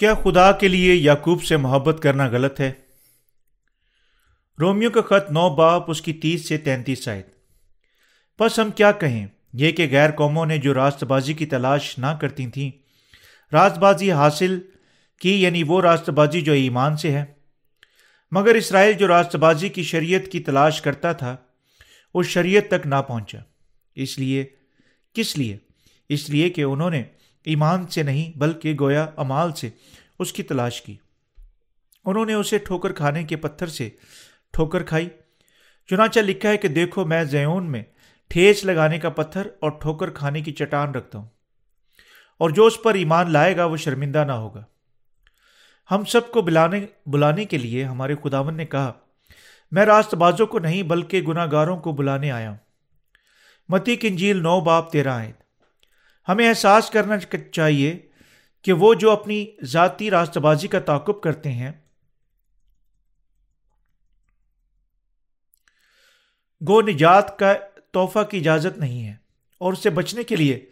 کیا خدا کے لیے یعقوب سے محبت کرنا غلط ہے؟ رومیو کا خط نو باپ، اس کی تیس سے تینتیس شاید بس ہم کیا کہیں؟ یہ کہ غیر قوموں نے جو راست بازی کی تلاش نہ کرتی تھیں، راست بازی حاصل کی یعنی وہ راست بازی جو ایمان سے ہے۔ مگر اسرائیل جو راست بازی کی شریعت کی تلاش کرتا تھا اس شریعت تک نہ پہنچا۔ اس لیے، کس لیے؟ اس لیے کہ انہوں نے ایمان سے نہیں بلکہ گویا امال سے اس کی تلاش کی۔ انہوں نے اسے ٹھوکر کھانے کے پتھر سے ٹھوکر کھائی۔ چنانچہ لکھا ہے کہ دیکھو میں زیون میں ٹھیس لگانے کا پتھر اور ٹھوکر کھانے کی چٹان رکھتا ہوں۔ اور جو اس پر ایمان لائے گا وہ شرمندہ نہ ہوگا۔ ہم سب کو بلانے بلانے کے لیے ہمارے خداون نے کہا، میں راست بازوں کو نہیں بلکہ گناہ گاروں کو بلانے آیا ہوں۔ متی کنجیل نو باپ تیرہ آئے ہمیں احساس کرنا چاہیے کہ وہ جو اپنی ذاتی راست بازی کا تعقب کرتے ہیں گو نجات کا تحفہ کی اجازت نہیں ہے اور اس سے بچنے کے لیے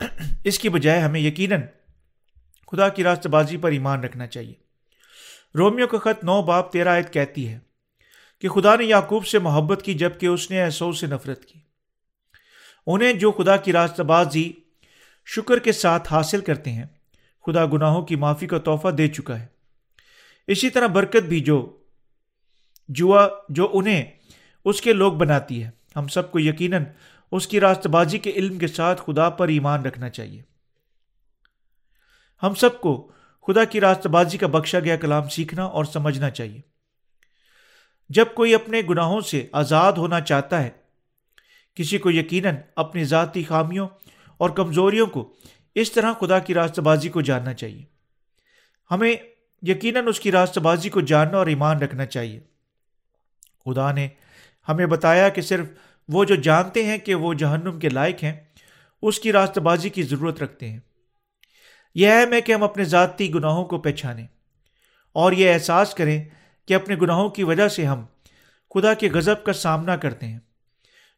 اس کی بجائے ہمیں یقیناً خدا کی راست بازی پر ایمان رکھنا چاہیے۔ رومیو کا خط نو باپ تیرہ عید کہتی ہے کہ خدا نے یعقوب سے محبت کی جبکہ اس نے ایسو سے نفرت کی۔ انہیں جو خدا کی راست بازی شکر کے ساتھ حاصل کرتے ہیں۔ خدا گناہوں کی معافی کا تحفہ دے چکا ہے۔ اسی طرح برکت بھی جو جوا، جو انہیں اس کے لوگ بناتی ہے۔ ہم سب کو یقیناً اس کی راست بازی کے علم کے ساتھ خدا پر ایمان رکھنا چاہیے۔ ہم سب کو خدا کی راست بازی کا بخشا گیا کلام سیکھنا اور سمجھنا چاہیے۔ جب کوئی اپنے گناہوں سے آزاد ہونا چاہتا ہے، کسی کو یقیناً اپنی ذاتی خامیوں اور کمزوریوں کو اس طرح خدا کی راست بازی کو جاننا چاہیے۔ ہمیں یقیناً اس کی راست بازی کو جاننا اور ایمان رکھنا چاہیے۔ خدا نے ہمیں بتایا کہ صرف وہ جو جانتے ہیں کہ وہ جہنم کے لائق ہیں، اس کی راست بازی کی ضرورت رکھتے ہیں۔ یہ اہم ہے کہ ہم اپنے ذاتی گناہوں کو پہچانیں اور یہ احساس کریں کہ اپنے گناہوں کی وجہ سے ہم خدا کے غضب کا سامنا کرتے ہیں۔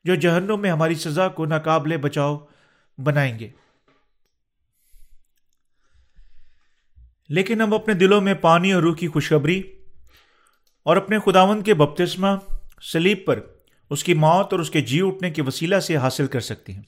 جو جہنم میں ہماری سزا کو ناقابل بچاؤ بنائیں گے۔ لیکن ہم اپنے دلوں میں پانی اور روح کی خوشخبری اور اپنے خداون کے بپتسمہ سلیب پر اس کی موت اور اس کے جی اٹھنے کے وسیلہ سے حاصل کر سکتے ہیں۔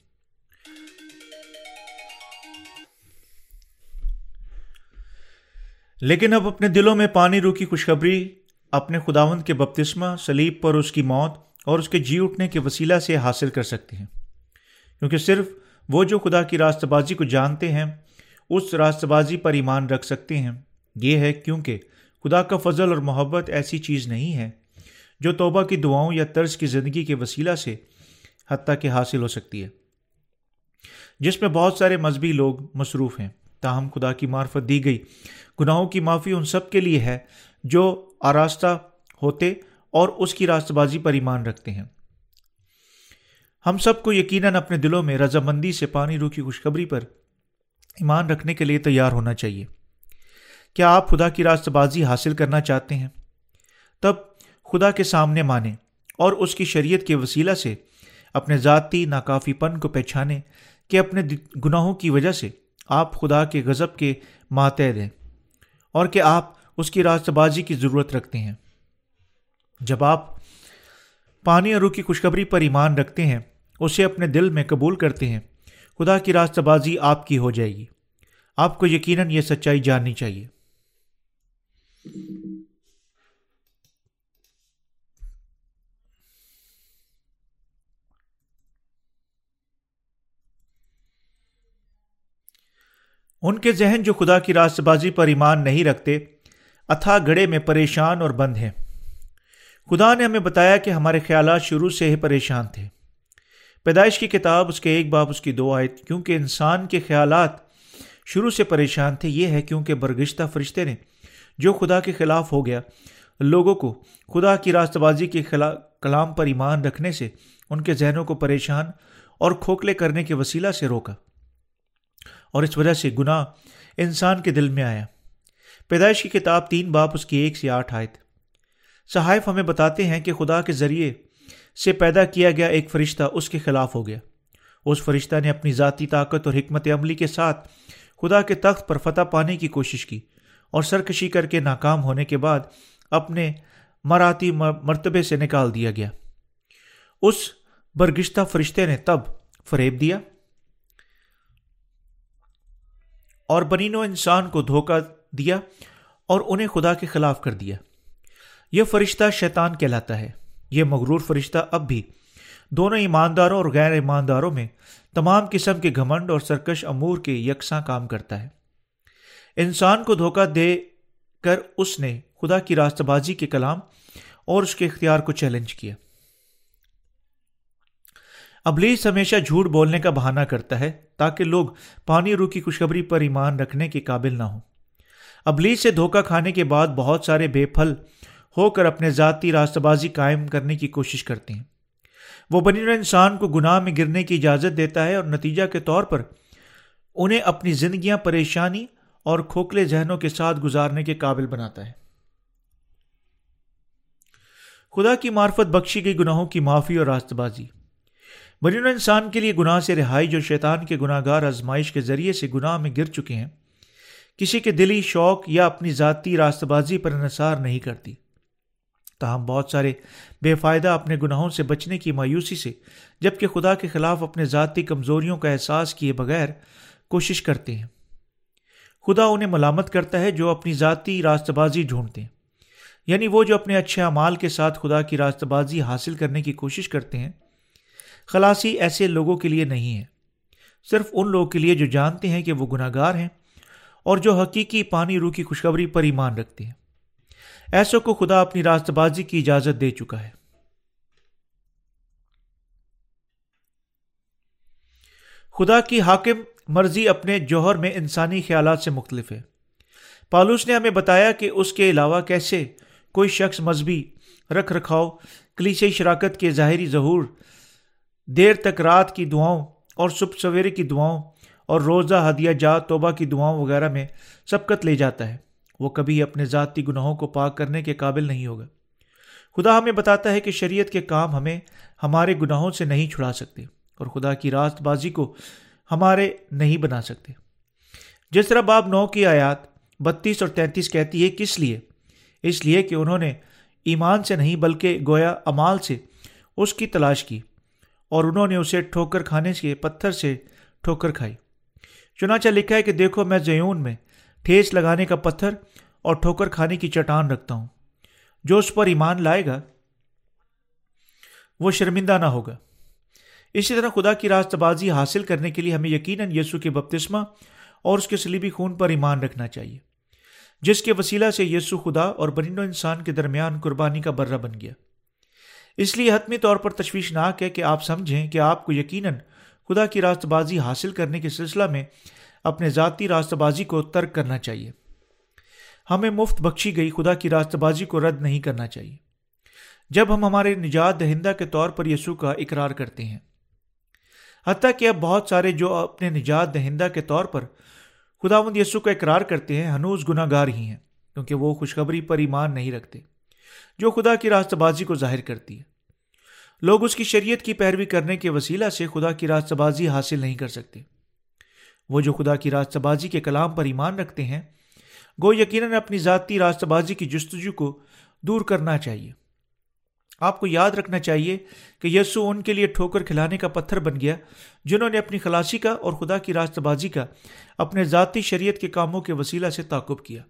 لیکن اب اپنے دلوں میں پانی، روح کی خوشخبری، اپنے خداون کے بپتسمہ سلیب پر اس کی موت اور اس کے جی اٹھنے کے وسیلہ سے حاصل کر سکتے ہیں۔ کیونکہ صرف وہ جو خدا کی راست بازی کو جانتے ہیں، اس راست بازی پر ایمان رکھ سکتے ہیں۔ یہ ہے کیونکہ خدا کا فضل اور محبت ایسی چیز نہیں ہے جو توبہ کی دعاؤں یا طرز کی زندگی کے وسیلہ سے حتیٰ کہ حاصل ہو سکتی ہے۔ جس میں بہت سارے مذہبی لوگ مصروف ہیں۔ تاہم خدا کی معرفت دی گئی گناہوں کی معافی ان سب کے لیے ہے جو آراستہ ہوتے اور اس کی راست بازی پر ایمان رکھتے ہیں۔ ہم سب کو یقیناً اپنے دلوں میں رضامندی سے پانی روح کی خوشخبری پر ایمان رکھنے کے لیے تیار ہونا چاہیے۔ کیا آپ خدا کی راست بازی حاصل کرنا چاہتے ہیں؟ تب خدا کے سامنے مانیں اور اس کی شریعت کے وسیلہ سے اپنے ذاتی ناکافی پن کو پہچانیں کہ اپنے گناہوں کی وجہ سے آپ خدا کے غضب کے ماتحد ہیں اور کہ آپ اس کی راست بازی کی ضرورت رکھتے ہیں۔ جب آپ پانی اور روح کی خوشخبری پر ایمان رکھتے ہیں، اسے اپنے دل میں قبول کرتے ہیں۔ خدا کی راست بازی آپ کی ہو جائے گی۔ آپ کو یقیناً یہ سچائی جاننی چاہیے۔ ان کے ذہن جو خدا کی راست بازی پر ایمان نہیں رکھتے، اتھا گڑے میں پریشان اور بند ہیں۔ خدا نے ہمیں بتایا کہ ہمارے خیالات شروع سے ہی پریشان تھے۔ پیدائش کی کتاب اس کے ایک باپ اس کی دو آئے کیونکہ انسان کے خیالات شروع سے پریشان تھے، یہ ہے کیونکہ برگشتہ فرشتے نے جو خدا کے خلاف ہو گیا، لوگوں کو خدا کی راست بازی کے خلا، کلام پر ایمان رکھنے سے ان کے ذہنوں کو پریشان اور کھوکھلے کرنے کے وسیلہ سے روکا۔ اور اس وجہ سے گناہ انسان کے دل میں آیا۔ پیدائش کی کتاب تین باپ اس کی ایک سے آٹھ آئے صحائف ہمیں بتاتے ہیں کہ خدا کے ذریعے سے پیدا کیا گیا ایک فرشتہ اس کے خلاف ہو گیا۔ اس فرشتہ نے اپنی ذاتی طاقت اور حکمت عملی کے ساتھ خدا کے تخت پر فتح پانے کی کوشش کی اور سرکشی کر کے ناکام ہونے کے بعد اپنے مراتی مرتبے سے نکال دیا گیا۔ اس برگشتہ فرشتے نے تب فریب دیا اور بنینو انسان کو دھوکہ دیا اور انہیں خدا کے خلاف کر دیا۔ یہ فرشتہ شیطان کہلاتا ہے۔ یہ مغرور فرشتہ اب بھی دونوں ایمانداروں اور غیر ایمانداروں میں تمام قسم کے گھمنڈ اور سرکش امور کے یکساں کام کرتا ہے۔ انسان کو دھوکہ دے کر اس نے خدا کی راستہ بازی کے کلام اور اس کے اختیار کو چیلنج کیا۔ ابلیس ہمیشہ جھوٹ بولنے کا بہانہ کرتا ہے تاکہ لوگ پانی روح کی خوشخبری پر ایمان رکھنے کے قابل نہ ہوں۔ ابلیس سے دھوکہ کھانے کے بعد بہت سارے بے پھل ہو کر اپنے ذاتی راستہ بازی قائم کرنے کی کوشش کرتے ہیں۔ وہ بنی انسان کو گناہ میں گرنے کی اجازت دیتا ہے اور نتیجہ کے طور پر انہیں اپنی زندگیاں پریشانی اور کھوکھلے ذہنوں کے ساتھ گزارنے کے قابل بناتا ہے۔ خدا کی معرفت بخشی گئی گناہوں کی معافی اور راست بازی بنی انسان کے لیے گناہ سے رہائی جو شیطان کے گناہ گار آزمائش کے ذریعے سے گناہ میں گر چکے ہیں، کسی کے دلی شوق یا اپنی ذاتی راست بازی پر انحصار نہیں کرتی۔ تاہم بہت سارے بے فائدہ اپنے گناہوں سے بچنے کی مایوسی سے، جبکہ خدا کے خلاف اپنے ذاتی کمزوریوں کا احساس کیے بغیر کوشش کرتے ہیں۔ خدا انہیں ملامت کرتا ہے جو اپنی ذاتی راست بازی ڈھونڈتے ہیں۔ یعنی وہ جو اپنے اچھے اعمال کے ساتھ خدا کی راست بازی حاصل کرنے کی کوشش کرتے ہیں، خلاصی ایسے لوگوں کے لیے نہیں ہے۔ صرف ان لوگوں کے لیے جو جانتے ہیں کہ وہ گناہ گار ہیں اور جو حقیقی پانی روح کی خوشخبری پر ایمان رکھتے ہیں۔ ایسوں کو خدا اپنی راست بازی کی اجازت دے چکا ہے۔ خدا کی حاکم مرضی اپنے جوہر میں انسانی خیالات سے مختلف ہے۔ پالوس نے ہمیں بتایا کہ اس کے علاوہ کیسے کوئی شخص مذہبی رکھ رکھاؤ کلیسی شراکت کے ظاہری ظہور، دیر تک رات کی دعاؤں اور صبح سویرے کی دعاؤں اور روزہ، ہدیہ، جات، توبہ کی دعاؤں وغیرہ میں سبقت لے جاتا ہے۔ وہ کبھی اپنے ذاتی گناہوں کو پاک کرنے کے قابل نہیں ہوگا۔ خدا ہمیں بتاتا ہے کہ شریعت کے کام ہمیں ہمارے گناہوں سے نہیں چھڑا سکتے اور خدا کی راست بازی کو ہمارے نہیں بنا سکتے۔ جس طرح باب نو کی آیات بتیس اور تینتیس کہتی ہے، کس لیے؟ اس لیے کہ انہوں نے ایمان سے نہیں بلکہ گویا امال سے اس کی تلاش کی اور انہوں نے اسے ٹھوکر کھانے کے پتھر سے ٹھوکر کھائی۔ چنانچہ لکھا ہے کہ دیکھو میں زیون میں ٹھیس لگانے کا پتھر اور ٹھوکر کھانے کی چٹان رکھتا ہوں۔ جو اس پر ایمان لائے گا، وہ شرمندہ نہ ہوگا۔ اسی طرح خدا کی راست بازی حاصل کرنے کے لیے ہمیں یقیناً یسو کے بپتسمہ اور اس کے سلیبی خون پر ایمان رکھنا چاہیے، جس کے وسیلہ سے یسو خدا اور برین و انسان کے درمیان قربانی کا برہ بن گیا۔ اس لیے حتمی طور پر تشویشناک ہے کہ آپ سمجھیں کہ آپ کو یقیناً خدا کی راست بازی حاصل کرنے کے سلسلہ میں اپنے ذاتی راست بازی کو ترک کرنا چاہیے۔ ہمیں مفت بخشی گئی خدا کی راست بازی کو رد نہیں کرنا چاہیے۔ جب ہم ہمارے نجات دہندہ کے طور پر یسوع کا اقرار کرتے ہیں۔ حتیٰ کہ اب بہت سارے جو اپنے نجات دہندہ کے طور پر خدا مند یسوع کا اقرار کرتے ہیں، ہنوز گناہ گار ہی ہیں، کیونکہ وہ خوشخبری پر ایمان نہیں رکھتے، جو خدا کی راست بازی کو ظاہر کرتی ہے۔ لوگ اس کی شریعت کی پیروی کرنے کے وسیلہ سے خدا کی راست بازی حاصل نہیں کر سکتے۔ وہ جو خدا کی راست بازی کے کلام پر ایمان رکھتے ہیں، گو یقیناً اپنی ذاتی راست بازی کی جستجو کو دور کرنا چاہیے۔ آپ کو یاد رکھنا چاہیے کہ یسو ان کے لیے ٹھوکر کھلانے کا پتھر بن گیا، جنہوں نے اپنی خلاصی کا اور خدا کی راست بازی کا اپنے ذاتی شریعت کے کاموں کے وسیلہ سے تعقب کیا۔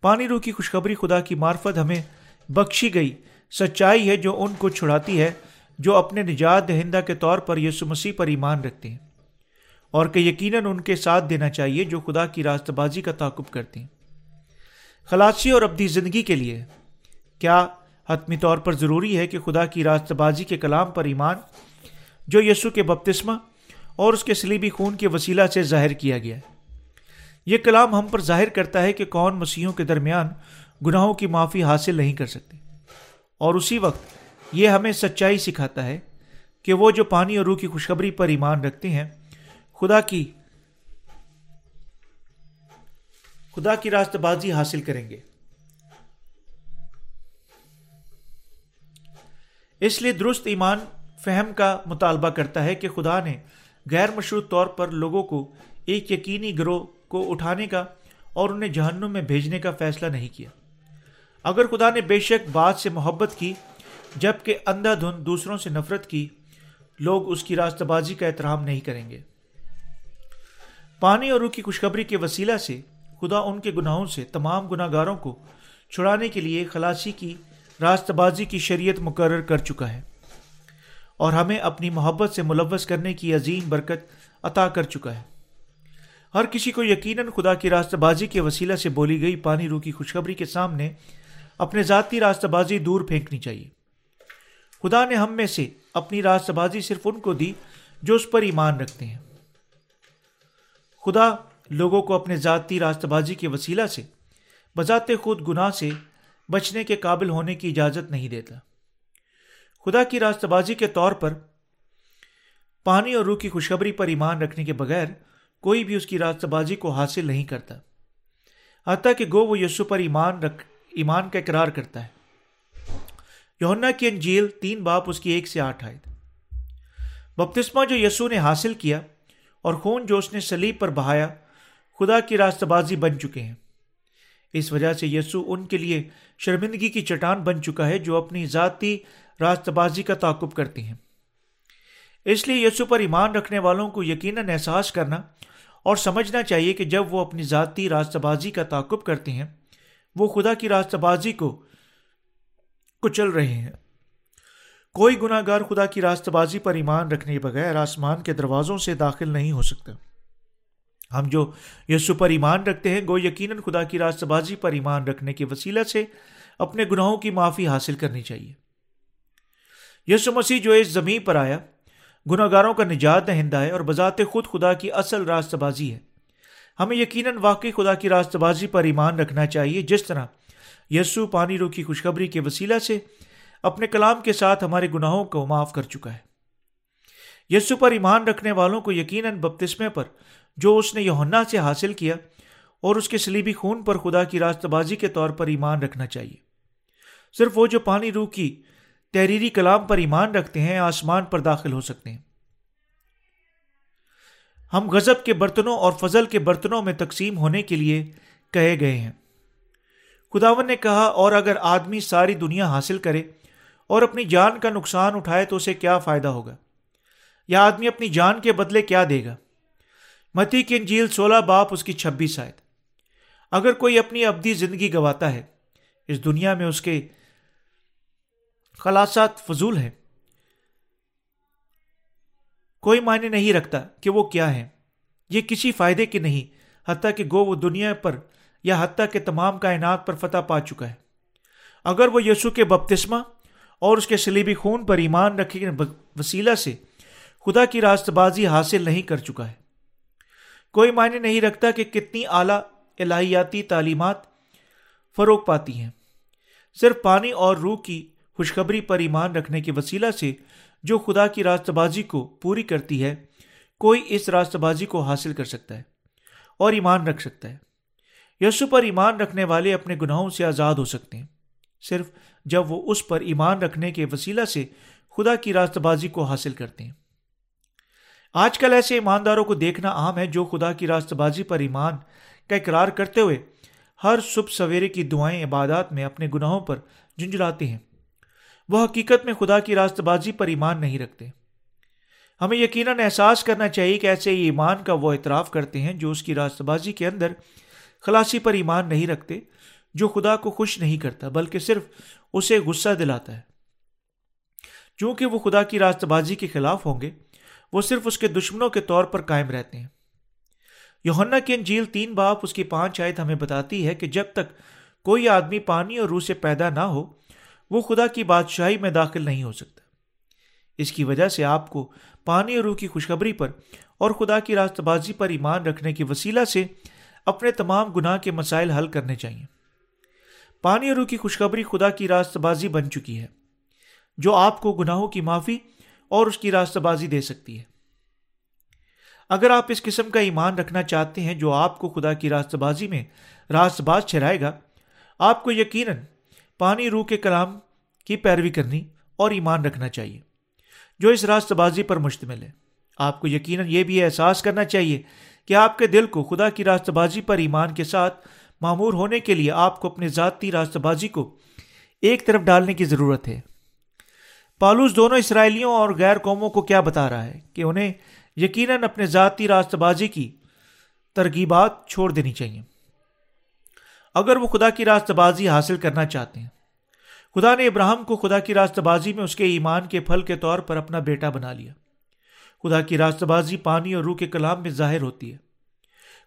پانی روح کی خوشخبری خدا کی مارفت ہمیں بخشی گئی، سچائی ہے جو ان کو چھڑاتی ہے، جو اپنے نجات دہندہ کے طور پر یسو مسیح پر ایمان رکھتے ہیں۔ اور کہ یقیناً ان کے ساتھ دینا چاہیے جو خدا کی راست بازی کا تعقب کرتے ہیں۔ خلاصی اور ابدی زندگی کے لیے کیا حتمی طور پر ضروری ہے کہ خدا کی راست بازی کے کلام پر ایمان، جو یسو کے بپتسمہ اور اس کے سلیبی خون کے وسیلہ سے ظاہر کیا گیا ہے۔ یہ کلام ہم پر ظاہر کرتا ہے کہ کون مسیحوں کے درمیان گناہوں کی معافی حاصل نہیں کر سکتے۔ اور اسی وقت یہ ہمیں سچائی سکھاتا ہے کہ وہ جو پانی اور روح کی خوشخبری پر ایمان رکھتے ہیں خدا کی خدا کی راست بازی حاصل کریں گے۔ اس لیے درست ایمان فہم کا مطالبہ کرتا ہے کہ خدا نے غیر مشروط طور پر لوگوں کو ایک یقینی گروہ کو اٹھانے کا اور انہیں جہنم میں بھیجنے کا فیصلہ نہیں کیا۔ اگر خدا نے بے شک بات سے محبت کی جبکہ اندھا دھند دوسروں سے نفرت کی، لوگ اس کی راستہ بازی کا احترام نہیں کریں گے۔ پانی اور روح کی خوشخبری کے وسیلہ سے خدا ان کے گناہوں سے تمام گناہ گاروں کو چھڑانے کے لیے خلاصی کی راستہ بازی کی شریعت مقرر کر چکا ہے اور ہمیں اپنی محبت سے ملوث کرنے کی عظیم برکت عطا کر چکا ہے۔ ہر کسی کو یقیناً خدا کی راستہ بازی کے وسیلہ سے بولی گئی پانی روح کی خوشخبری کے سامنے اپنے ذاتی راستہ بازی دور پھینکنی چاہیے۔ خدا نے ہم میں سے اپنی راستہ بازی صرف ان کو دی جو اس پر ایمان رکھتے ہیں۔ خدا لوگوں کو اپنے ذاتی راستہ بازی کے وسیلہ سے، بذات خود گناہ سے بچنے کے قابل ہونے کی اجازت نہیں دیتا۔ خدا کی راستہ بازی کے طور پر پانی اور روح کی خوشخبری پر ایمان رکھنے کے بغیر کوئی بھی اس کی راستہ بازی کو حاصل نہیں کرتا۔ حتیٰ کہ گو وہ یسو پر ایمان رکھ، ایمان کا اقرار کرتا ہے۔ یونا کی انجیل تین باپ اس کی ایک سے آٹھ آئے بپتسمہ جو یسو نے حاصل کیا اور خون جو اس نے سلیب پر بہایا۔ خدا کی راستہ بازی بن چکے ہیں۔ اس وجہ سے یسو ان کے لیے شرمندگی کی چٹان بن چکا ہے جو اپنی ذاتی راستہ بازی کا تعاقب کرتی ہیں۔ اس لیے یسو پر ایمان رکھنے والوں کو یقیناً احساس کرنا اور سمجھنا چاہیے کہ جب وہ اپنی ذاتی راستہ بازی کا تعاقب کرتے ہیں، وہ خدا کی راستہ بازی کو کچل رہے ہیں۔ کوئی گناہ گار خدا کی راستہ بازی پر ایمان رکھنے کے بغیر آسمان کے دروازوں سے داخل نہیں ہو سکتا۔ ہم جو یسو پر ایمان رکھتے ہیں گو یقیناً خدا کی راستہ بازی پر ایمان رکھنے کے وسیلہ سے اپنے گناہوں کی معافی حاصل کرنی چاہیے۔ یسو مسیح جو اس زمین پر آیا گناہ گاروں کا نجات دہندہ ہے اور بذات خود خدا کی اصل راستہ بازی ہے۔ ہمیں یقیناً واقعی خدا کی راستہ بازی پر ایمان رکھنا چاہیے، جس طرح یسو پانی رو کی خوشخبری کے وسیلہ سے اپنے کلام کے ساتھ ہمارے گناہوں کو معاف کر چکا ہے۔ یسو پر ایمان رکھنے والوں کو یقیناً بپتسمے پر جو اس نے یونا سے حاصل کیا اور اس کے سلیبی خون پر خدا کی راستہ بازی کے طور پر ایمان رکھنا چاہیے۔ صرف وہ جو پانی روح کی تحریری کلام پر ایمان رکھتے ہیں، آسمان پر داخل ہو سکتے ہیں۔ ہم غزب کے برتنوں اور فضل کے برتنوں میں تقسیم ہونے کے لیے کہے گئے ہیں۔ خداون نے کہا، اور اگر آدمی ساری دنیا حاصل کرے اور اپنی جان کا نقصان اٹھائے تو اسے کیا فائدہ ہوگا؟ یا آدمی اپنی جان کے بدلے کیا دے گا؟ متی کی انجیل سولہ باپ اس کی چھبیس آئے اگر کوئی اپنی ابدی زندگی گواتا ہے، اس دنیا میں اس کے خلاصات فضول ہیں۔ کوئی معنی نہیں رکھتا کہ وہ کیا ہے یہ کسی فائدے کی نہیں، حتیٰ کہ گو وہ دنیا پر یا حتیٰ کہ تمام کائنات پر فتح پا چکا ہے۔ اگر وہ یسو کے بپتسمہ اور اس کے سلیبی خون پر ایمان رکھے وسیلہ سے خدا کی راست بازی حاصل نہیں کر چکا ہے۔ کوئی معنی نہیں رکھتا کہ کتنی اعلیٰ الہیاتی تعلیمات فروغ پاتی ہیں۔ صرف پانی اور روح کی خوشخبری پر ایمان رکھنے کے وسیلہ سے جو خدا کی راست بازی کو پوری کرتی ہے، کوئی اس راست بازی کو حاصل کر سکتا ہے اور ایمان رکھ سکتا ہے۔ یسو پر ایمان رکھنے والے اپنے گناہوں سے آزاد ہو سکتے ہیں۔ صرف جب وہ اس پر ایمان رکھنے کے وسیلہ سے خدا کی راست بازی کو حاصل کرتے ہیں۔ آج کل ایسے ایمانداروں کو دیکھنا عام ہے جو خدا کی راست بازی پر ایمان کا اقرار کرتے ہوئے ہر صبح سویرے کی دعائیں، عبادات میں اپنے گناہوں پر جنجلاتے ہیں۔ وہ حقیقت میں خدا کی راست بازی پر ایمان نہیں رکھتے۔ ہمیں یقیناً احساس کرنا چاہیے کہ ایسے ہی ایمان کا وہ اعتراف کرتے ہیں جو اس کی راست بازی کے اندر خلاصی پر ایمان نہیں رکھتے۔ جو خدا کو خوش نہیں کرتا، بلکہ صرف اسے غصہ دلاتا ہے۔ چونکہ وہ خدا کی راست بازی کے خلاف ہوں گے، وہ صرف اس کے دشمنوں کے طور پر قائم رہتے ہیں۔ یوہنا کی انجیل تین باپ، اس کی پانچ آیت ہمیں بتاتی ہے کہ جب تک کوئی آدمی پانی اور روح سے پیدا نہ ہو، وہ خدا کی بادشاہی میں داخل نہیں ہو سکتا۔ اس کی وجہ سے آپ کو پانی اور روح کی خوشخبری پر اور خدا کی راست بازی پر ایمان رکھنے کے وسیلہ سے اپنے تمام گناہ کے مسائل حل کرنے چاہیے۔ پانی اور روح کی خوشخبری خدا کی راست بازی بن چکی ہے، جو آپ کو گناہوں کی معافی اور اس کی راست بازی دے سکتی ہے۔ اگر آپ اس قسم کا ایمان رکھنا چاہتے ہیں جو آپ کو خدا کی راست بازی میں راست باز ٹھہرائے گا، آپ کو یقیناً پانی روح کے کلام کی پیروی کرنی اور ایمان رکھنا چاہیے، جو اس راست بازی پر مشتمل ہے۔ آپ کو یقیناً یہ بھی احساس کرنا چاہیے کہ آپ کے دل کو خدا کی راست بازی پر ایمان کے ساتھ معمور ہونے کے لیے آپ کو اپنے ذاتی راست بازی کو ایک طرف ڈالنے کی ضرورت ہے۔ پالوس دونوں اسرائیلیوں اور غیر قوموں کو کیا بتا رہا ہے کہ انہیں یقیناً اپنے ذاتی راست بازی کی ترغیبات چھوڑ دینی چاہیے۔ اگر وہ خدا کی راست بازی حاصل کرنا چاہتے ہیں، خدا نے ابراہم کو خدا کی راست بازی میں اس کے ایمان کے پھل کے طور پر اپنا بیٹا بنا لیا۔ خدا کی راست بازی پانی اور روح کے کلام میں ظاہر ہوتی ہے۔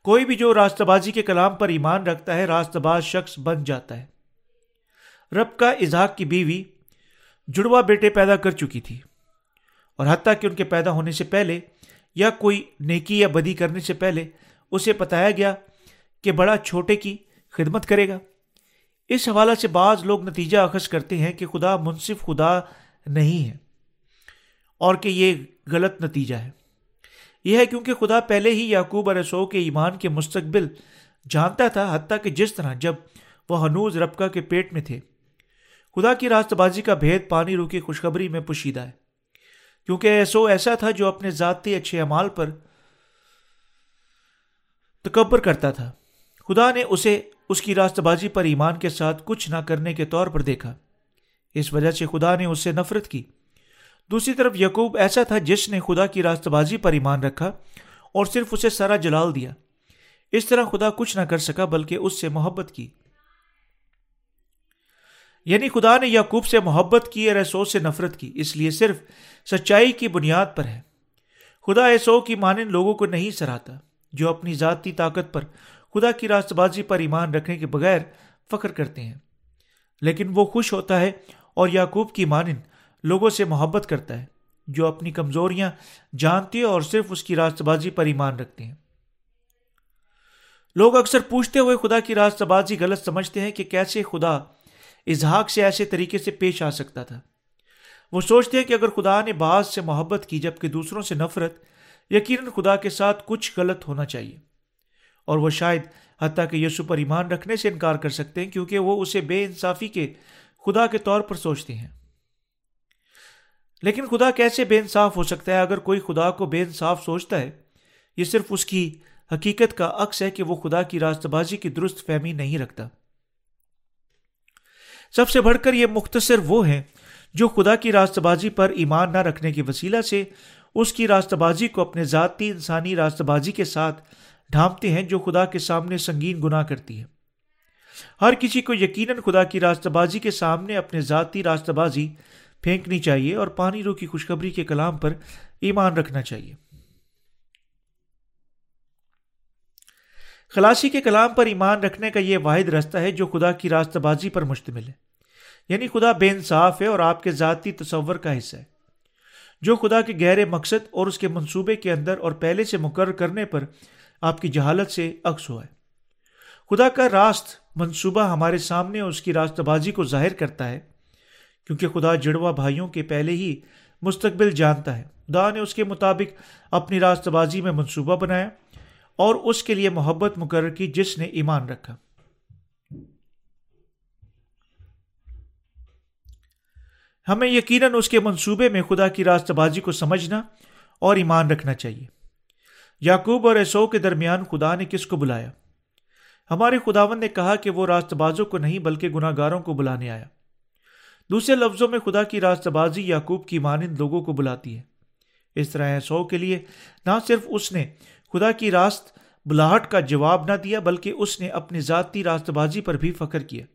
کوئی بھی جو راست بازی کے کلام پر ایمان رکھتا ہے راست باز شخص بن جاتا ہے۔ رب کا اظہاق کی بیوی جڑوا بیٹے پیدا کر چکی تھی اور حتیٰ کہ ان کے پیدا ہونے سے پہلے یا کوئی نیکی یا بدی کرنے سے پہلے اسے بتایا گیا کہ بڑا چھوٹے کی خدمت کرے گا۔ اس حوالہ سے بعض لوگ نتیجہ اخذ کرتے ہیں کہ خدا منصف خدا نہیں ہے اور کہ یہ غلط نتیجہ ہے۔ یہ ہے کیونکہ خدا پہلے ہی یعقوب رسو کے ایمان کے مستقبل جانتا تھا، حتیٰ کہ جس طرح جب وہ حنوز ربکا کے پیٹ میں تھے۔ خدا کی راست بازی کا بھید پانی رو کی خوشخبری میں پوشیدہ ہے۔ کیونکہ ایسو ایسا تھا جو اپنے ذاتی اچھے اعمال پر تکبر کرتا تھا۔ خدا نے اسے، اس کی راست بازی پر ایمان کے ساتھ کچھ نہ کرنے کے طور پر دیکھا۔ اس وجہ سے خدا نے اس سے نفرت کی۔ دوسری طرف یقوب ایسا تھا جس نے خدا کی راست بازی پر ایمان رکھا اور صرف اسے سارا جلال دیا۔ اس طرح خدا کچھ نہ کر سکا بلکہ اس سے محبت کی۔ یعنی خدا نے یعقوب سے محبت کی اور ایسو سے نفرت کی، اس لیے صرف سچائی کی بنیاد پر ہے۔ خدا ایسو کی مانند لوگوں کو نہیں سراہتا، جو اپنی ذاتی طاقت پر خدا کی راست بازی پر ایمان رکھنے کے بغیر فخر کرتے ہیں۔ لیکن وہ خوش ہوتا ہے اور یعقوب کی مانند لوگوں سے محبت کرتا ہے، جو اپنی کمزوریاں جانتے اور صرف اس کی راست بازی پر ایمان رکھتے ہیں۔ لوگ اکثر پوچھتے ہوئے خدا کی راست بازی غلط سمجھتے ہیں کہ کیسے خدا اظہاق سے ایسے طریقے سے پیش آ سکتا تھا۔ وہ سوچتے ہیں کہ اگر خدا نے بعض سے محبت کی جبکہ دوسروں سے نفرت، یقیناً خدا کے ساتھ کچھ غلط ہونا چاہیے۔ اور وہ شاید حتیٰ کہ یسو پر ایمان رکھنے سے انکار کر سکتے ہیں، کیونکہ وہ اسے بے انصافی کے خدا کے طور پر سوچتے ہیں۔ لیکن خدا کیسے بے انصاف ہو سکتا ہے اگر کوئی خدا کو بے انصاف سوچتا ہے؟ یہ صرف اس کی حقیقت کا عکس ہے کہ وہ خدا کی راست بازی کی درست فہمی نہیں رکھتا۔ سب سے بڑھ کر یہ مختصر وہ ہیں جو خدا کی راست بازی پر ایمان نہ رکھنے کے وسیلہ سے اس کی راست بازی کو اپنے ذاتی انسانی راست بازی کے ساتھ ڈھانپتے ہیں جو خدا کے سامنے سنگین گناہ کرتی ہے ہر کسی کو یقیناً خدا کی راست بازی کے سامنے اپنے ذاتی راست بازی پھینکنی چاہیے اور پانی رو کی خوشخبری کے کلام پر ایمان رکھنا چاہیے۔ خلاصی کے کلام پر ایمان رکھنے کا یہ واحد رستہ ہے جو خدا کی راست بازی پر مشتمل ہے۔ یعنی خدا بے انصاف ہے اور آپ کے ذاتی تصور کا حصہ ہے۔ جو خدا کے گہرے مقصد اور اس کے منصوبے کے اندر اور پہلے سے مقرر کرنے پر آپ کی جہالت سے عکس ہوا ہے۔ خدا کا راست منصوبہ ہمارے سامنے اس کی راست بازی کو ظاہر کرتا ہے۔ کیونکہ خدا جڑوا بھائیوں کے پہلے ہی مستقبل جانتا ہے۔ خدا نے اس کے مطابق اپنی راست بازی میں منصوبہ بنایا اور اس کے لیے محبت مقرر کی جس نے ایمان رکھا۔ ہمیں یقیناً اس کے منصوبے میں خدا کی راست بازی کو سمجھنا اور ایمان رکھنا چاہیے۔ یعقوب اور ایسو کے درمیان خدا نے کس کو بلایا؟ ہمارے خداون نے کہا کہ وہ راست بازوں کو نہیں بلکہ گناہ گاروں کو بلانے آیا۔ دوسرے لفظوں میں خدا کی راست بازی یعقوب کی مانند لوگوں کو بلاتی ہے۔ اس طرح ایسو کے لیے نہ صرف اس نے خدا کی راست بلاہٹ کا جواب نہ دیا، بلکہ اس نے اپنی ذاتی راست بازی پر بھی فخر کیا۔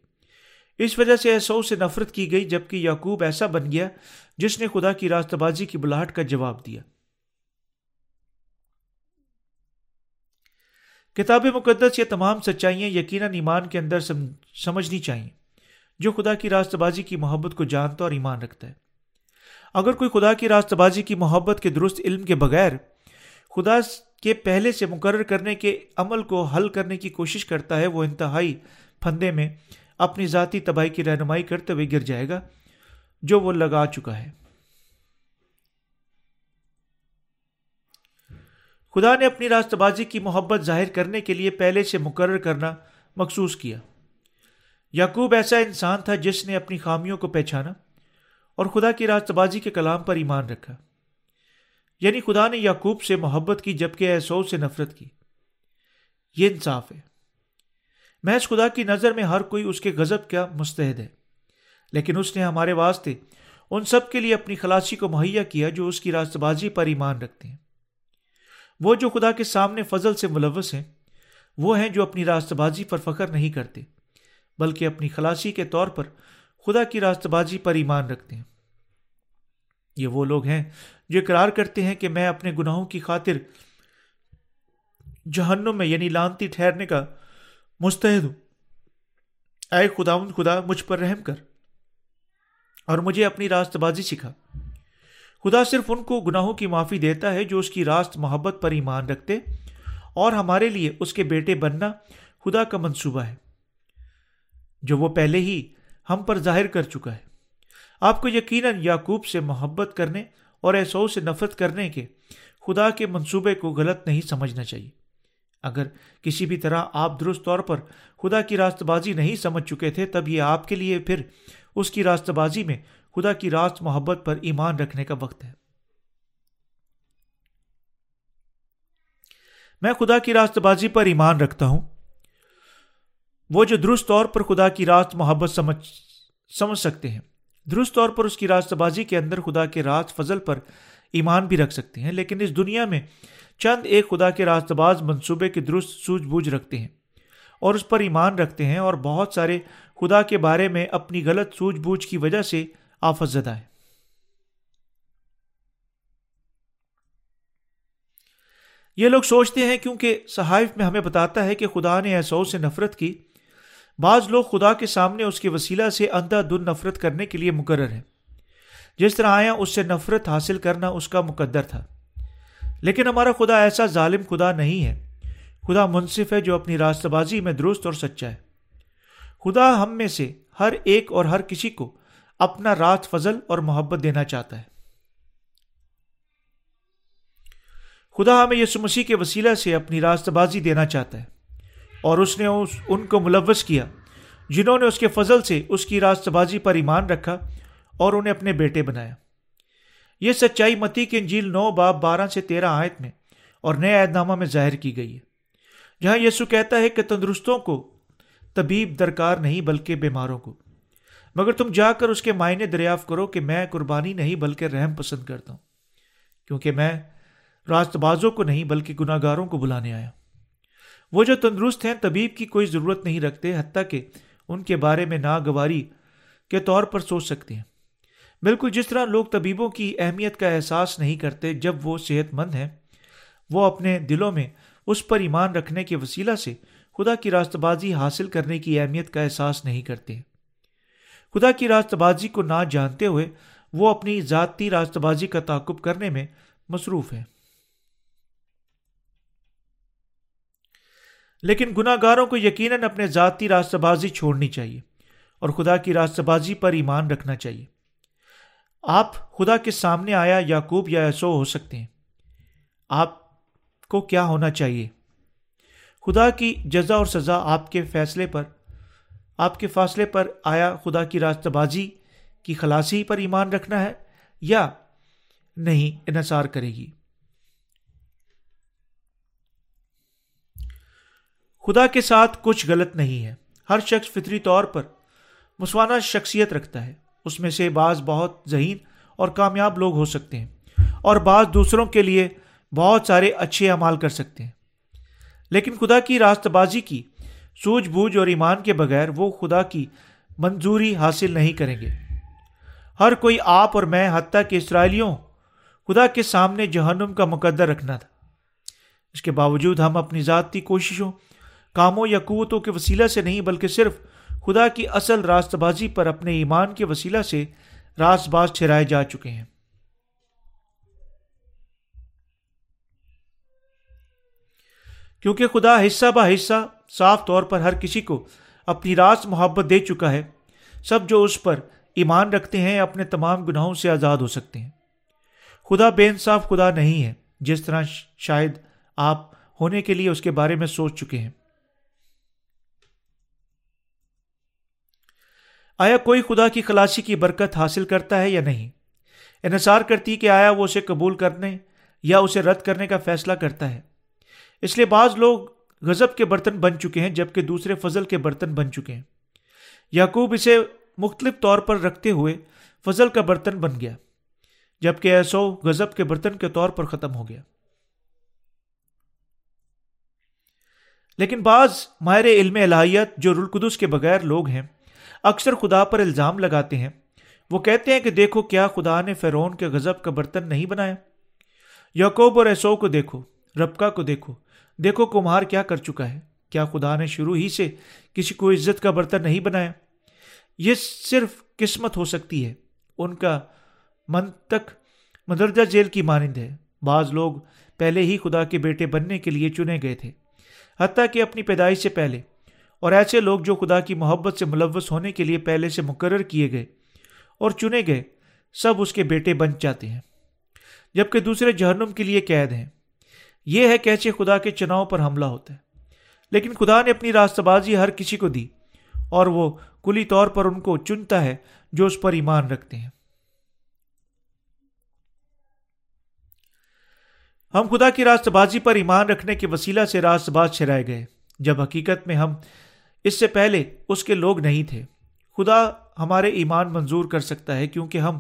اس وجہ سے ایسو سے نفرت کی گئی جبکہ یعقوب ایسا بن گیا جس نے خدا کی راست بازی کی بلاہٹ کا جواب دیا۔ کتاب مقدس یہ تمام سچائیاں یقیناً ایمان کے اندر سمجھنی چاہیے جو خدا کی راست بازی کی محبت کو جانتا اور ایمان رکھتا ہے۔ اگر کوئی خدا کی راست بازی کی محبت کے درست علم کے بغیر خدا کے پہلے سے مقرر کرنے کے عمل کو حل کرنے کی کوشش کرتا ہے، وہ انتہائی پھندے میں اپنی ذاتی تباہی کی رہنمائی کرتے ہوئے گر جائے گا، جو وہ لگا چکا ہے۔ خدا نے اپنی راست بازی کی محبت ظاہر کرنے کے لیے پہلے سے مقرر کرنا مخصوص کیا۔ یعقوب ایسا انسان تھا جس نے اپنی خامیوں کو پہچانا اور خدا کی راست بازی کے کلام پر ایمان رکھا۔ یعنی خدا نے یعقوب سے محبت کی جبکہ ایسو سے نفرت کی۔ یہ انصاف ہے۔ محض خدا کی نظر میں ہر کوئی اس کے غضب کا مستحد ہے، لیکن اس نے ہمارے واسطے ان سب کے لیے اپنی خلاصی کو مہیا کیا جو اس کی راست بازی پر ایمان رکھتے ہیں۔ وہ جو خدا کے سامنے فضل سے ملوث ہیں، وہ ہیں جو اپنی راست بازی پر فخر نہیں کرتے۔ بلکہ اپنی خلاصی کے طور پر خدا کی راست بازی پر ایمان رکھتے ہیں۔ یہ وہ لوگ ہیں جو اقرار کرتے ہیں کہ میں اپنے گناہوں کی خاطر جہنم میں یعنی لانتی ٹھہرنے کا مستحد ہوں۔ اے خدا خدا مجھ پر رحم کر اور مجھے اپنی راست بازی سکھا۔ خدا صرف ان کو گناہوں کی معافی دیتا ہے جو اس کی راست محبت پر ایمان رکھتے اور ہمارے لیے اس کے بیٹے بننا خدا کا منصوبہ ہے۔ جو وہ پہلے ہی ہم پر ظاہر کر چکا ہے۔ آپ کو یقیناً یعقوب سے محبت کرنے اور ایسو سے نفرت کرنے کے خدا کے منصوبے کو غلط نہیں سمجھنا چاہیے۔ اگر کسی بھی طرح آپ درست طور پر خدا کی راست بازی نہیں سمجھ چکے تھے، تب یہ آپ کے لیے پھر اس کی راست بازی میں خدا کی راست محبت پر ایمان رکھنے کا وقت ہے۔ میں خدا کی راست بازی پر ایمان رکھتا ہوں۔ وہ جو درست طور پر خدا کی راست محبت سمجھ سمجھ سکتے ہیں۔ درست طور پر اس کی راست بازی کے اندر خدا کے راست فضل پر ایمان بھی رکھ سکتے ہیں، لیکن اس دنیا میں چند ایک خدا کے راست باز منصوبے کے درست سوجھ بوجھ رکھتے ہیں اور اس پر ایمان رکھتے ہیں اور بہت سارے خدا کے بارے میں اپنی غلط سوجھ بوجھ کی وجہ سے آفت زدہ ہے یہ لوگ سوچتے ہیں کیونکہ صحائف میں ہمیں بتاتا ہے کہ خدا نے ایسو سے نفرت کی بعض لوگ خدا کے سامنے اس کے وسیلہ سے اندھا دن نفرت کرنے کے لیے مقرر ہے جس طرح آیا اس سے نفرت حاصل کرنا اس کا مقدر تھا۔ لیکن ہمارا خدا ایسا ظالم خدا نہیں ہے۔ خدا منصف ہے جو اپنی راست بازی میں درست اور سچا ہے۔ خدا ہم میں سے ہر ایک اور ہر کسی کو اپنا رات فضل اور محبت دینا چاہتا ہے۔ خدا ہمیں یسو مسیح کے وسیلہ سے اپنی راست بازی دینا چاہتا ہے۔ اور اس نے اس ان کو ملوث کیا، جنہوں نے اس کے فضل سے اس کی راست بازی پر ایمان رکھا اور انہیں اپنے بیٹے بنایا۔ یہ سچائی متی کے انجیل نو باب بارہ سے تیرہ آیت میں اور نئے عہد نامہ میں ظاہر کی گئی ہے، جہاں یسو کہتا ہے کہ تندرستوں کو طبیب درکار نہیں بلکہ بیماروں کو۔ مگر تم جا کر اس کے معنی دریافت کرو کہ میں قربانی نہیں بلکہ رحم پسند کرتا ہوں، کیونکہ میں راست بازوں کو نہیں بلکہ گناہ گاروں کو بلانے آیا وہ جو تندرست ہیں، طبیب کی کوئی ضرورت نہیں رکھتے، حتیٰ کہ ان کے بارے میں ناگواری کے طور پر سوچ سکتے ہیں۔ بالکل جس طرح لوگ طبیبوں کی اہمیت کا احساس نہیں کرتے، جب وہ صحت مند ہیں، وہ اپنے دلوں میں اس پر ایمان رکھنے کے وسیلہ سے خدا کی راست بازی حاصل کرنے کی اہمیت کا احساس نہیں کرتے۔ خدا کی راست بازی کو نہ جانتے ہوئے وہ اپنی ذاتی راست بازی کا تعقب کرنے میں مصروف ہے لیکن گناہ گاروں کو یقیناً اپنے ذاتی راستہ بازی چھوڑنی چاہیے اور خدا کی راستہ بازی پر ایمان رکھنا چاہیے۔ آپ خدا کے سامنے آیا، یعقوب یا ایسو ہو سکتے ہیں۔ آپ کو کیا ہونا چاہیے؟ خدا کی جزا اور سزا آپ کے فیصلے پر، آپ کے فاصلے پر آیا خدا کی راستہ بازی کی خلاصی پر ایمان رکھنا ہے یا نہیں انحصار کرے گی؟ خدا کے ساتھ کچھ غلط نہیں ہے۔ ہر شخص فطری طور پر مسوانہ شخصیت رکھتا ہے۔ اس میں سے بعض بہت ذہین اور کامیاب لوگ ہو سکتے ہیں اور بعض دوسروں کے لیے بہت سارے اچھے اعمال کر سکتے ہیں۔ لیکن خدا کی راست بازی کی سوجھ بوجھ اور ایمان کے بغیر وہ خدا کی منظوری حاصل نہیں کریں گے۔ ہر کوئی آپ اور میں حتیٰ کہ اسرائیلیوں خدا کے سامنے جہنم کا مقدر رکھنا تھا۔ اس کے باوجود ہم اپنی ذاتی کوششوں کاموں یا قوتوں کے وسیلہ سے نہیں، بلکہ صرف خدا کی اصل راست بازی پر اپنے ایمان کے وسیلہ سے راست باز ٹھہرائے جا چکے ہیں۔ کیونکہ خدا حصہ بہ حصہ صاف طور پر ہر کسی کو اپنی راست محبت دے چکا ہے، سب جو اس پر ایمان رکھتے ہیں اپنے تمام گناہوں سے آزاد ہو سکتے ہیں۔ خدا بے انصاف خدا نہیں ہے، جس طرح شاید آپ ہونے کے لیے اس کے بارے میں سوچ چکے ہیں۔ آیا کوئی خدا کی خلاصی کی برکت حاصل کرتا ہے یا نہیں؟ انحصار کرتی کہ آیا وہ اسے قبول کرنے یا اسے رد کرنے کا فیصلہ کرتا ہے۔ اس لیے بعض لوگ غزب کے برتن بن چکے ہیں جبکہ دوسرے فضل کے برتن بن چکے ہیں۔ یعقوب اسے مختلف طور پر رکھتے ہوئے فضل کا برتن بن گیا، جبکہ ایسو غزب کے برتن کے طور پر ختم ہو گیا۔ لیکن بعض ماہر علم الہیت جو رلقدس کے بغیر لوگ ہیں اکثر خدا پر الزام لگاتے ہیں۔ وہ کہتے ہیں کہ دیکھو کیا خدا نے فیرون کے غزب کا برتن نہیں بنایا۔ یعقوب اور ایسو کو دیکھو ربکا کو دیکھو۔ دیکھو کمہار کیا کر چکا ہے۔ کیا خدا نے شروع ہی سے کسی کو عزت کا برتن نہیں بنایا؟ یہ صرف قسمت ہو سکتی ہے۔ ان کا منطق مدرجہ ذیل کی مانند ہے۔ بعض لوگ پہلے ہی خدا کے بیٹے بننے کے لیے چنے گئے تھے۔ حتیٰ کہ اپنی پیدائش سے پہلے۔ اور ایسے لوگ جو خدا کی محبت سے ملوث ہونے کے لیے پہلے سے مقرر کیے گئے اور چنے گئے، سب اس کے بیٹے بن جاتے ہیں۔ جبکہ دوسرے جہنم کے لیے قید ہیں۔ یہ ہے کیسے خدا کے چناؤ پر حملہ ہوتا ہے۔ لیکن خدا نے اپنی راستہ بازی ہر کسی کو دی اور وہ کلی طور پر ان کو چنتا ہے جو اس پر ایمان رکھتے ہیں۔ ہم خدا کی راست بازی پر ایمان رکھنے کے وسیلہ سے راست باز چھرائے گئے۔ جب حقیقت میں ہم اس سے پہلے اس کے لوگ نہیں تھے۔ خدا ہمارے ایمان منظور کر سکتا ہے کیونکہ ہم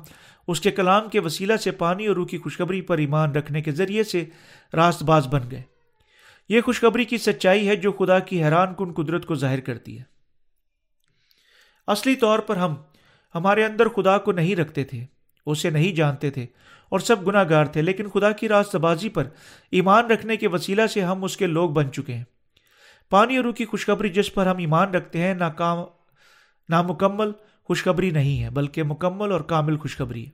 اس کے کلام کے وسیلہ سے پانی اور روح کی خوشخبری پر ایمان رکھنے کے ذریعے سے راست باز بن گئے۔ یہ خوشخبری کی سچائی ہے جو خدا کی حیران کن قدرت کو ظاہر کرتی ہے۔ اصلی طور پر ہم ہمارے اندر خدا کو نہیں رکھتے تھے، اسے نہیں جانتے تھے اور سب گناہ گار تھے، لیکن خدا کی راست بازی پر ایمان رکھنے کے وسیلہ سے ہم اس کے لوگ بن چکے ہیں۔ پانی اور روح کی خوشخبری جس پر ہم ایمان رکھتے ہیں، ناکام نامکمل خوشخبری نہیں ہے، بلکہ مکمل اور کامل خوشخبری ہے۔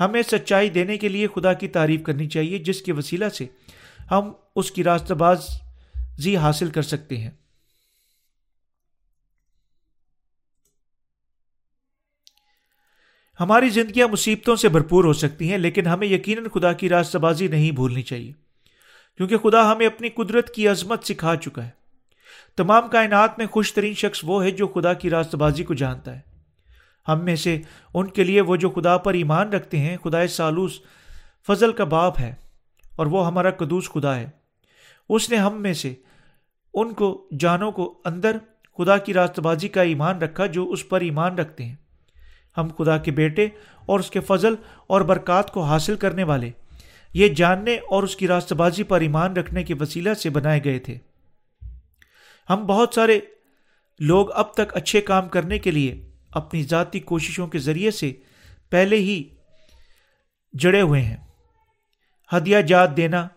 ہمیں سچائی دینے کے لیے خدا کی تعریف کرنی چاہیے، جس کے وسیلہ سے ہم اس کی راست بازی حاصل کر سکتے ہیں۔ ہماری زندگیاں مصیبتوں سے بھرپور ہو سکتی ہیں، لیکن ہمیں یقیناً خدا کی راستہ بازی نہیں بھولنی چاہیے۔ کیونکہ خدا ہمیں اپنی قدرت کی عظمت سکھا چکا ہے۔ تمام کائنات میں خوش ترین شخص وہ ہے جو خدا کی راست بازی کو جانتا ہے۔ ہم میں سے ان کے لیے وہ جو خدا پر ایمان رکھتے ہیں خدا سالوس فضل کا باپ ہے اور وہ ہمارا قدوس خدا ہے۔ اس نے ہم میں سے ان کو، جانوں کو اندر خدا کی راست بازی کا ایمان رکھا جو اس پر ایمان رکھتے ہیں۔ ہم خدا کے بیٹے اور اس کے فضل اور برکات کو حاصل کرنے والے یہ جاننے اور اس کی راست بازی پر ایمان رکھنے کے وسیلہ سے بنائے گئے تھے۔ ہم بہت سارے لوگ اب تک اچھے کام کرنے کے لیے اپنی ذاتی کوششوں کے ذریعے سے پہلے ہی جڑے ہوئے ہیں۔ ہدیہ جات دینا،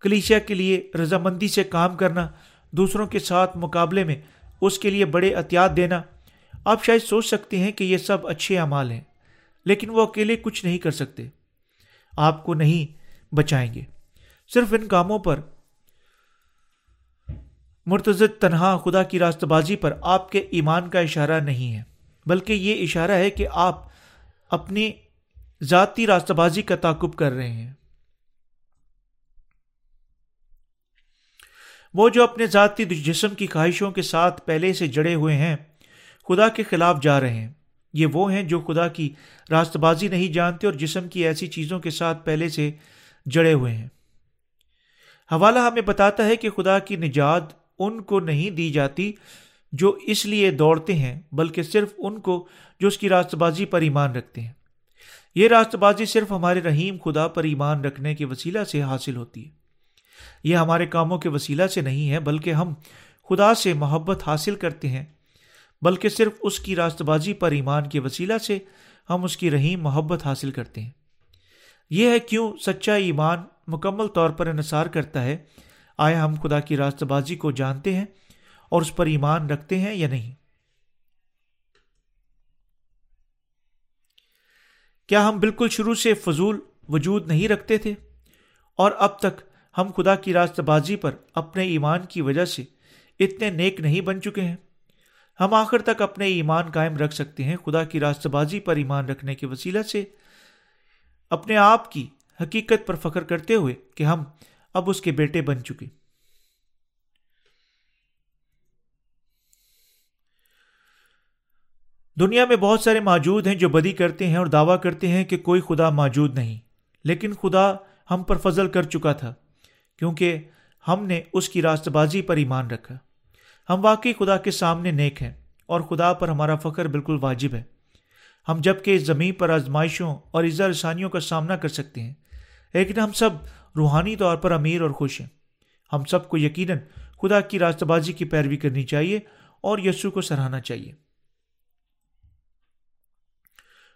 کلیشیا کے لیے رضامندی سے کام کرنا، دوسروں کے ساتھ مقابلے میں اس کے لیے بڑے احتیاط دینا، آپ شاید سوچ سکتے ہیں کہ یہ سب اچھے اعمال ہیں، لیکن وہ اکیلے کچھ نہیں کر سکتے۔ آپ کو نہیں بچائیں گے۔ صرف ان کاموں پر مرتض تنہا خدا کی راست بازی پر آپ کے ایمان کا اشارہ نہیں ہے، بلکہ یہ اشارہ ہے کہ آپ اپنی ذاتی راستہ بازی کا تعقب کر رہے ہیں۔ وہ جو اپنے ذاتی جسم کی خواہشوں کے ساتھ پہلے سے جڑے ہوئے ہیں، خدا کے خلاف جا رہے ہیں۔ یہ وہ ہیں جو خدا کی راست بازی نہیں جانتے اور جسم کی ایسی چیزوں کے ساتھ پہلے سے جڑے ہوئے ہیں۔ حوالہ ہمیں بتاتا ہے کہ خدا کی نجات ان کو نہیں دی جاتی جو اس لیے دوڑتے ہیں، بلکہ صرف ان کو جو اس کی راست بازی پر ایمان رکھتے ہیں۔ یہ راست بازی صرف ہمارے رحیم خدا پر ایمان رکھنے کے وسیلہ سے حاصل ہوتی ہے۔ یہ ہمارے کاموں کے وسیلہ سے نہیں ہے، بلکہ ہم خدا سے محبت حاصل کرتے ہیں۔ بلکہ صرف اس کی راست بازی پر ایمان کے وسیلہ سے ہم اس کی رحیم محبت حاصل کرتے ہیں۔ یہ ہے کیوں سچا ایمان مکمل طور پر انحصار کرتا ہے؟ آیا ہم خدا کی راست بازی کو جانتے ہیں اور اس پر ایمان رکھتے ہیں یا نہیں؟ کیا ہم بالکل شروع سے فضول وجود نہیں رکھتے تھے؟ اور اب تک ہم خدا کی راست بازی پر اپنے ایمان کی وجہ سے اتنے نیک نہیں بن چکے ہیں؟ ہم آخر تک اپنے ایمان قائم رکھ سکتے ہیں خدا کی راست بازی پر ایمان رکھنے کے وسیلہ سے اپنے آپ کی حقیقت پر فخر کرتے ہوئے کہ ہم اب اس کے بیٹے بن چکے۔ دنیا میں بہت سارے موجود ہیں جو بدی کرتے ہیں اور دعویٰ کرتے ہیں کہ کوئی خدا موجود نہیں، لیکن خدا ہم پر فضل کر چکا تھا، کیونکہ ہم نے اس کی راست بازی پر ایمان رکھا۔ ہم واقعی خدا کے سامنے نیک ہیں اور خدا پر ہمارا فخر بالکل واجب ہے۔ ہم جبکہ اس زمین پر آزمائشوں اور عزا رسانیوں کا سامنا کر سکتے ہیں، لیکن ہم سب روحانی طور پر امیر اور خوش ہیں۔ ہم سب کو یقیناً خدا کی راستہ بازی کی پیروی کرنی چاہیے اور یسو کو سراہنا چاہیے۔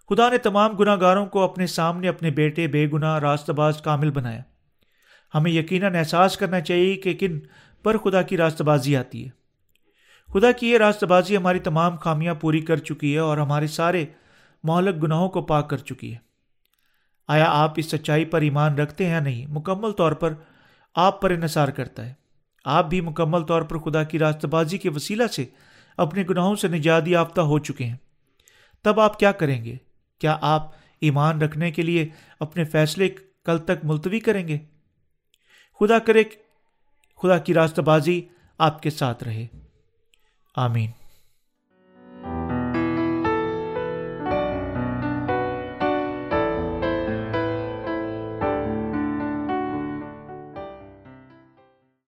خدا نے تمام گناہ گاروں کو اپنے سامنے اپنے بیٹے بے گناہ راست باز کامل بنایا۔ ہمیں یقیناً احساس کرنا چاہیے کہ کن پر خدا کی راست بازی آتی ہے۔ خدا کی یہ راست بازی ہماری تمام خامیاں پوری کر چکی ہے اور ہمارے سارے مہلک گناہوں کو پاک کر چکی ہے۔ آیا آپ اس سچائی پر ایمان رکھتے ہیں یا نہیں؟ مکمل طور پر آپ پر انحصار کرتا ہے۔ آپ بھی مکمل طور پر خدا کی راست بازی کے وسیلہ سے اپنے گناہوں سے نجات یافتہ ہو چکے ہیں۔ تب آپ کیا کریں گے؟ کیا آپ ایمان رکھنے کے لیے اپنے فیصلے کل تک ملتوی کریں گے؟ خدا کرے خدا کی راست بازی آپ کے ساتھ رہے۔ آمین۔